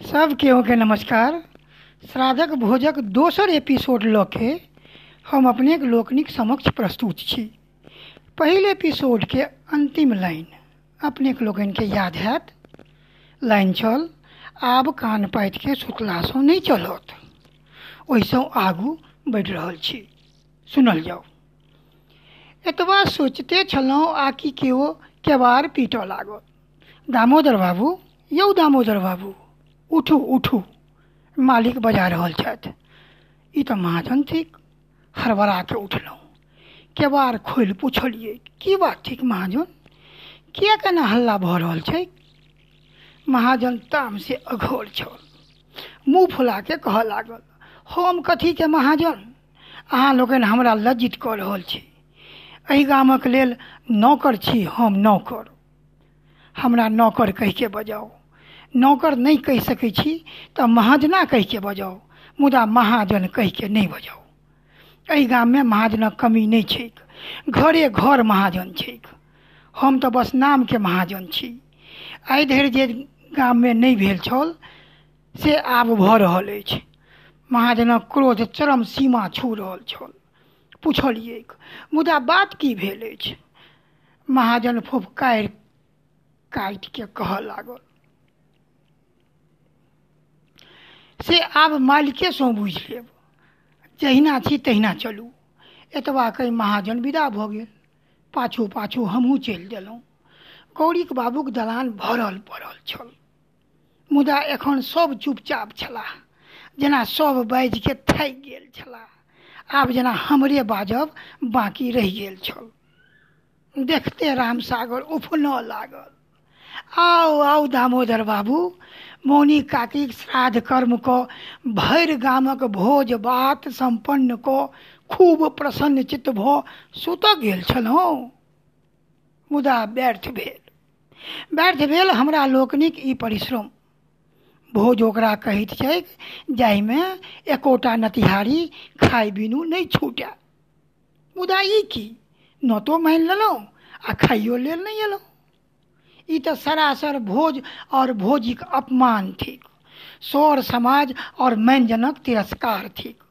सब केहू के नमस्कार। श्राद्धक भोजक दोसर एपिसोड लऽ के हम अपनेक लोकनिक समक्ष प्रस्तुत छी। पहिल एपिसोड के अंतिम लाइन, अपनेक लोकनिके याद हैत? लाइन छल, आब कान पाति के सुतलासँ नहि चलत। ओहिसँ आगू बढ़ि रहल छी। सुनल जाउ। एतबा सोचिते छलहुँ आकि केओ केवार पीटऽ लागल दामोदर बाबू, यौ दामोदर बाबू। उठू उठू। मालिक बजा रहल छथि। ई तऽ महाजन थिक हड़बड़ा के उठलहुँ केबार खोलि पुछलियै, की बात थिक महाजन? किया केना हल्ला भऽ रहल छै? महाजन ताम से अघोर छल। मुँह फुला के कहऽ लागल, हम कथीके महाजन? अहाँ लोकनि हमरा लज्जित कऽ रहल छी। एहि गामक लेल नौकर छी, हम नौकर। हमरा नौकर कहि के बजाउ? नौकर नहि कहि सकै छी तऽ महाजना कहि के बजाउ, मुदा महाजन कहि के नहीं नहि बजाउ। एहि गाममे महाजनक कमी नहि छैक, घरे घर महाजन छैक। हम तऽ बस नामके महाजन छी। आइ धरि जे गाममे नहि भेल छल, से आब भऽ रहल अछि। महाजनक क्रोध चरम सीमा छू रहल छल। पुछलियै मुदा बात की भेल अछि? महाजन फुफकारि काटि के कहऽ लागल। से आब मालिकेसँ बुझि लेब जहिना छी तहिना चलू। एतबा कहि महाजन विदा भऽ गेल। पाछू पाछू हमहूँ चलि देलहुँ गौरीक बाबूक दलान भरल पड़ल छल। मुदा एखन सभ चुपचाप छलाह। जेना सभ बाजि के थाकि गेल छलाह। आब जेना हमरे बाजब बाँकी रहि गेल छल। देखते राम सागर उफनऽ लागल। आउ आओ दामोदर बाबू, मौनी काकीक श्राद्ध कर्म कऽ भरि गामक भोज भात सम्पन्न कऽ खूब प्रसन्न चित्त भऽ सुतऽ गेल छलहुँ मुदा व्यर्थ भेल। व्यर्थ भेल हमरा लोकनिक ई परिश्रम। भोज ओकरा कहैत छैक, जाहिमे एकोटा नतिहारी खाइ बिनु नहि छूटय मुदा ई की? नोतो मानि लेलहुँ आ खाइयो लेल नहि एलहुँ ई तऽ सरासर भोज और भोजिक अपमान थिक। सौर समाज और मैनजनक तिरस्कार थिक।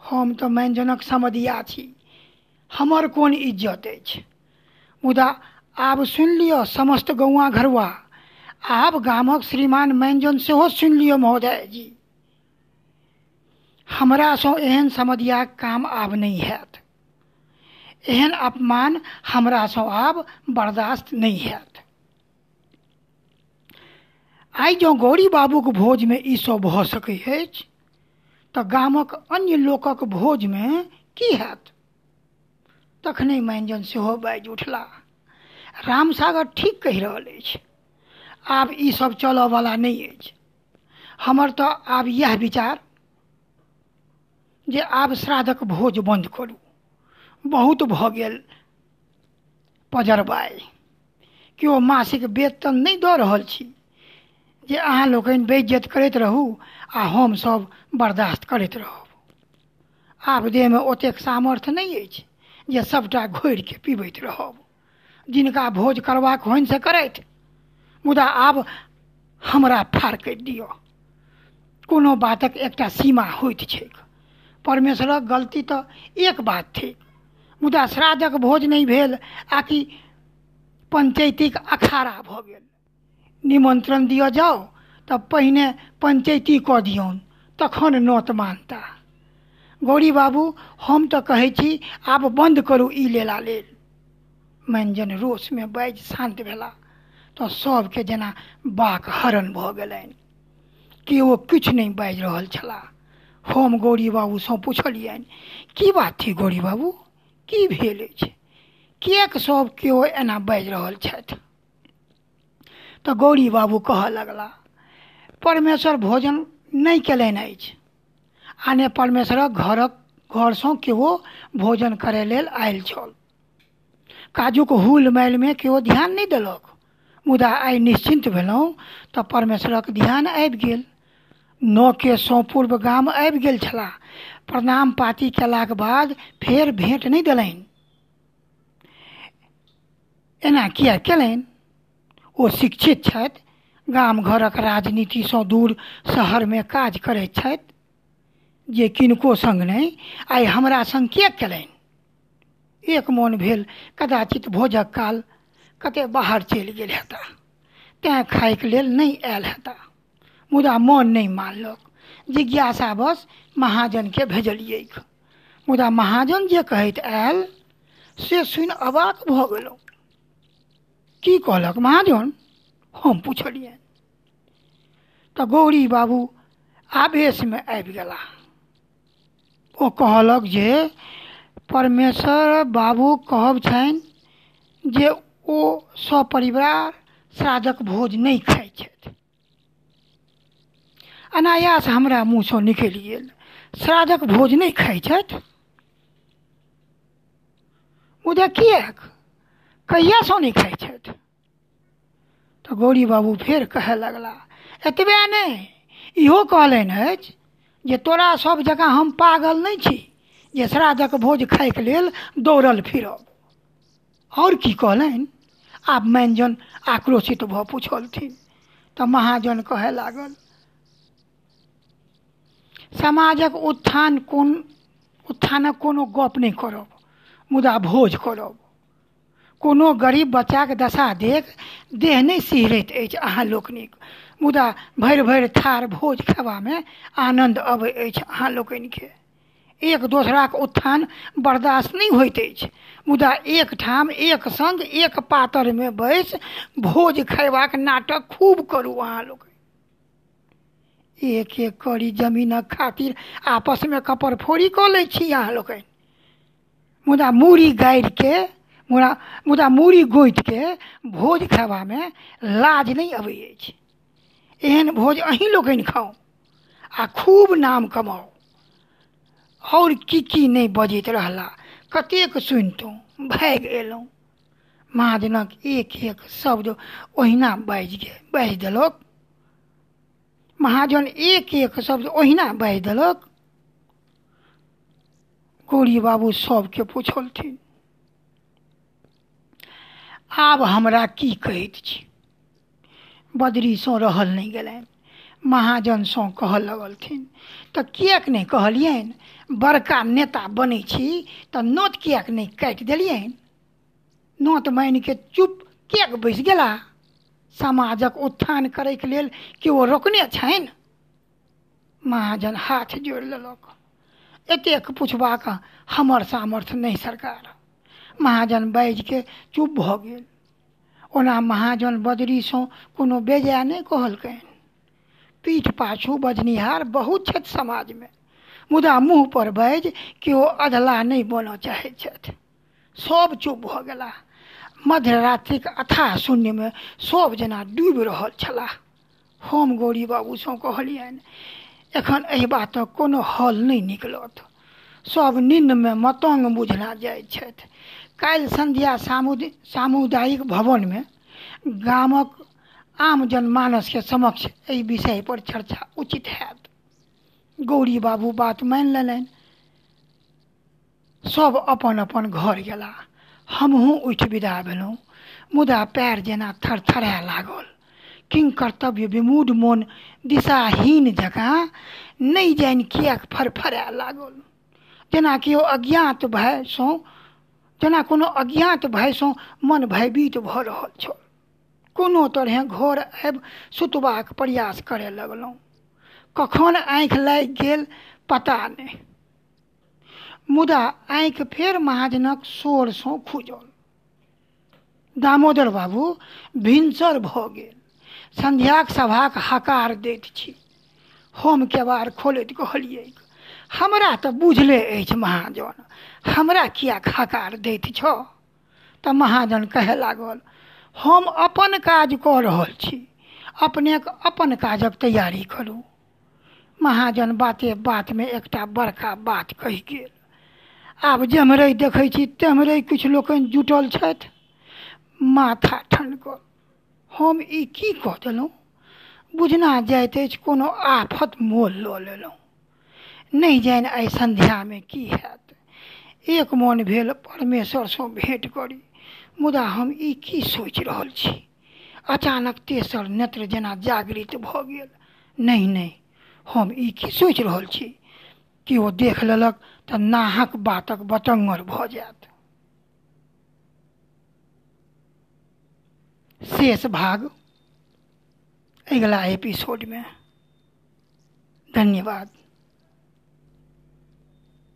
हम तो मैनजनक समधिया छी। हमर कोन इज़्ज़त अछि? मुदा आब सुनि लिअ समस्त गौआ घरवा। आब गामक श्रीमान मैनजन सेहो सुनि लिअ महोदय जी। हमरासँ एहन समधियाक काम आब नहि हैत। एहन अपमान हमरासँ आब बर्दाश्त नहि हैत। आइ जँ गौरी बाबूक भोजमे ई सब भऽ सकैत अछि, तऽ गामक अन्य लोकक भोजमे की हैत? तखने मैंजन सेहो बाजि उठलाह। रामसागर ठीक कहि रहल अछि, आब ई सब चलयवला नहि अछि। हमर तऽ आब इएह विचार, जे आब श्राद्धक भोज बंद करू। बहुत भऽ गेल पजरबाइ। केओ मासिक वेतन नहि दऽ रहल छी। जे अहाँ लोकनि बेइज्जत करैत रहू, आ हमसभ बर्दाश्त करैत रहब। आब देहमे ओतेक सामर्थ्य नहि अछि जे सभटा घोरिके पीबैत रहब। जिनका भोज करबाक होनि से करथि मुदा आब हमरा फार करि दिअ। कोनो बातक एकटा सीमा होइत छैक। परमेश्वरक गलती तऽ एक बात थिक, मुदा श्राद्धक भोज नहि भेल आकि पञ्चैतीक अखाड़ा भऽ गेल। निमन्त्रण दिअ जाओ तऽ पहिने पञ्चैती कऽ दियौन। तखन नोत मानता। गौरी बाबू, हम तऽ कहै छी, आब बंद करू ई लेला लेल। मैंजन रोषमे बाजि शान्त भेला। तऽ सभके जेना बाक हरण भऽ गेलनि। केओ किछु नहि बाजि रहल छलाह हम गौरी बाबूसँ पुछलियनि, की बात थी गौरी बाबू? की भेल अछि? किएक सभ केओ एना बाजि रहल छथि? तऽ गौरी बाबू कहऽ लगला, परमेश्वर भोजन नहि अछि। आ ने परमेश्वरक घरक, घरसँ केओ भोजन करय लेल आयल छल। काजुक हुल मैलमे केओ ध्यान नहि देलक। मुदा आइ निश्चिन्त भेलहुँ तऽ परमेश्वरक ध्यान आबि गेल। नौ के सौ पूर्व गाम आबि गेल छलाह। प्रणाम पाती कयलाक बाद फेर भेंट नहि देलनि। एना किया कयलनि ओ शिक्षित छथि गाम घरक राजनीति राजनीतिसँ दूर शहरमे काज करैत छथि, जे किनको सङ्ग नहि, आइ हमरा सङ्ग के केलनि? एक मोन भेल, कदाचित भोजक काल कते बाहर चलि गेल हेता, तैँ खायके लेल नहि आयल हेता, मुदा मोन नहि मानलक। जिज्ञासावश महाजनके भेजलियै मुदा महाजन जे कहैत आयल, से सुनि अबाक भऽ गेलहुँ। की कहलक महाजन? हम पुछलियनि। तऽ गौरी बाबू आवेशमे आबि गेलाह ओ कहलक जे, परमेश्वर बाबू कहब छनि जे ओ सपरिवार श्राद्धक भोज नहि खाइ छथि। अनायास हमरा मुँहसँ निकलि गेल श्राद्धक भोज नहि खाइ छथि। मुदा किएक कहियासँ नहि खाइ छथि तऽ गौरी बाबू फेर कहय लगला, एतबे नहि इहो कहलनि जे तोरा सब जकाँ हम पागल नहि छी, जे श्राद्धक भोज खायके लेल दौड़ल फिरब। आओर की कहलनि? आब मानजन आक्रोशित भऽ पूछलथिन। तऽ महाजन कहय लागल, समाजक उत्थान कोन, उत्थानक कोनो गप नहि करब, मुदा भोज करब। कोनो गरीब बच्चाके दशा देख, देह नहि सिहरैत अहाँ लोकनिक। मुदा भरि भरि थार भोज खेबामे आनन्द अबैत अछि अहाँ लोकनिके एक दोसराक उत्थान बर्दाश्त नहि अछि। मुदा एक ठाम, एक सङ्ग, एक पातरमे बैस भोज खयबाक नाटक खूब करू अहाँ एक एक करी जमीनक खातिर आपसमे कपर फोड़ी कऽ लै छी अहाँ लोकनि। मुदा मूड़ी गाड़िके मुदा मुदा मूड़ी गोइठके भोज खयबामे लाज नहि अबै एहन भोज अहीँ लोकनि खाउ आ खूब नाम कमाउ। आओर की की नहि बजैत रहला, कतेक सुनितहुँ, भागि अयलहुँ महाजनक एक एक शब्द ओहिना बाजि गेल, बाजि देलक। महाजन एक एक शब्द ओहिना बाजि देलक। गौरी बाबू सबके पूछलथिन आब हमरा की कहैत छी? बदरीसँ रहल नहि गेलनि। महाजनसँ कहऽ लगलथिन तऽ किएक नहि कहलियनि? बड़का नेता बनै छी, तऽ नोत किएक नहि काटि देलियनि? नोत मानिके चुप किएक बैसि गेला? समाजक उत्थान करैके लेल केओ रोकने छनि? महाजन हाथ जोड़ि लेलक। एतेक पुछबाक हमर सामर्थ्य नहि, सरकार। महाजन बाजिके चुप भऽ गेल। ओना महाजन बदरीसँ कोनो बेजाय नहि कहलकनि। पीठ पाछू बजनिहार बहुत छथि समाजमे। मुदा मुँह पर बाजि केओ अधला नहि बनऽ चाहैत छथि। सब चुप भऽ गेला। मध्यरात्रिक अथाह शून्यमे सब जेना डूबि रहल छलाह। हम गौरी बाबूसँ कहलियनि, एखन एहि बातक कोनो हल नहि निकलत। सब निन्दमे मतंग बुझना जाइत छथि। काल्हि संध्या सामुदायिक सामुदायिक भवनमे गामक आम जनमानसके समक्ष एहि विषय पर चर्चा उचित हैत। गौरी बाबू बात मानि लेलनि, सब अपन अपन घर गेला। हमहूँ उठि विदा भेलहुँ। मुदा पैर जेना थरथराए लागल। किंग कर्तव्य विमूढ़ मोन दिशाहीन जकाँ नहि जानि किएक फरफराए लागल। जेना केओ अज्ञात भयसँ जेना कोनो अज्ञात भयसँ मन भयभीत भऽ रहल छल। कोनो तरहे घर आबि सुतबाक प्रयास करय लगलहुँ। कखन आँखि लागि गेल पता नहि। मुदा आँखि फेर महाजनक शोरसँ खुजल। दामोदर बाबू भिनसर भऽ गेल। संध्याक सभाक हकार दैत छी। हम केबार खोलैत कहलियै हमरा तऽ बुझले महाजन। हमरा किया हकार दैत छऽ तऽ महाजन कहे लागल, हम अपन काज छी, अपनेक अपन काजक तैयारी करू। महाजन बाते बातमे एकटा बड़का बात कहि गेल, आब जेम्हरे देखै छी, तेम्हरे किछु लोकनि जुटल छथि। माथा ठनकल, हम ई की कऽ बुझना जाइत अछि कोनो आफत मोल लऽ लेलहुँ। नहि जानि आइ संध्यामे की हैत। एक मोन भेल परमेश्वरसँ भेंट करी। मुदा हम ई की सोचि रहल छी? अचानक तेसर नेत्र जेना जागृत भऽ गेल। नहि नहि, हम ई की सोचि रहल छी? कि ओ देख लेलक तऽ नाहक बातक बतंगर भऽ जायत। शेष भाग, अगिला एपिसोड में धन्यवाद।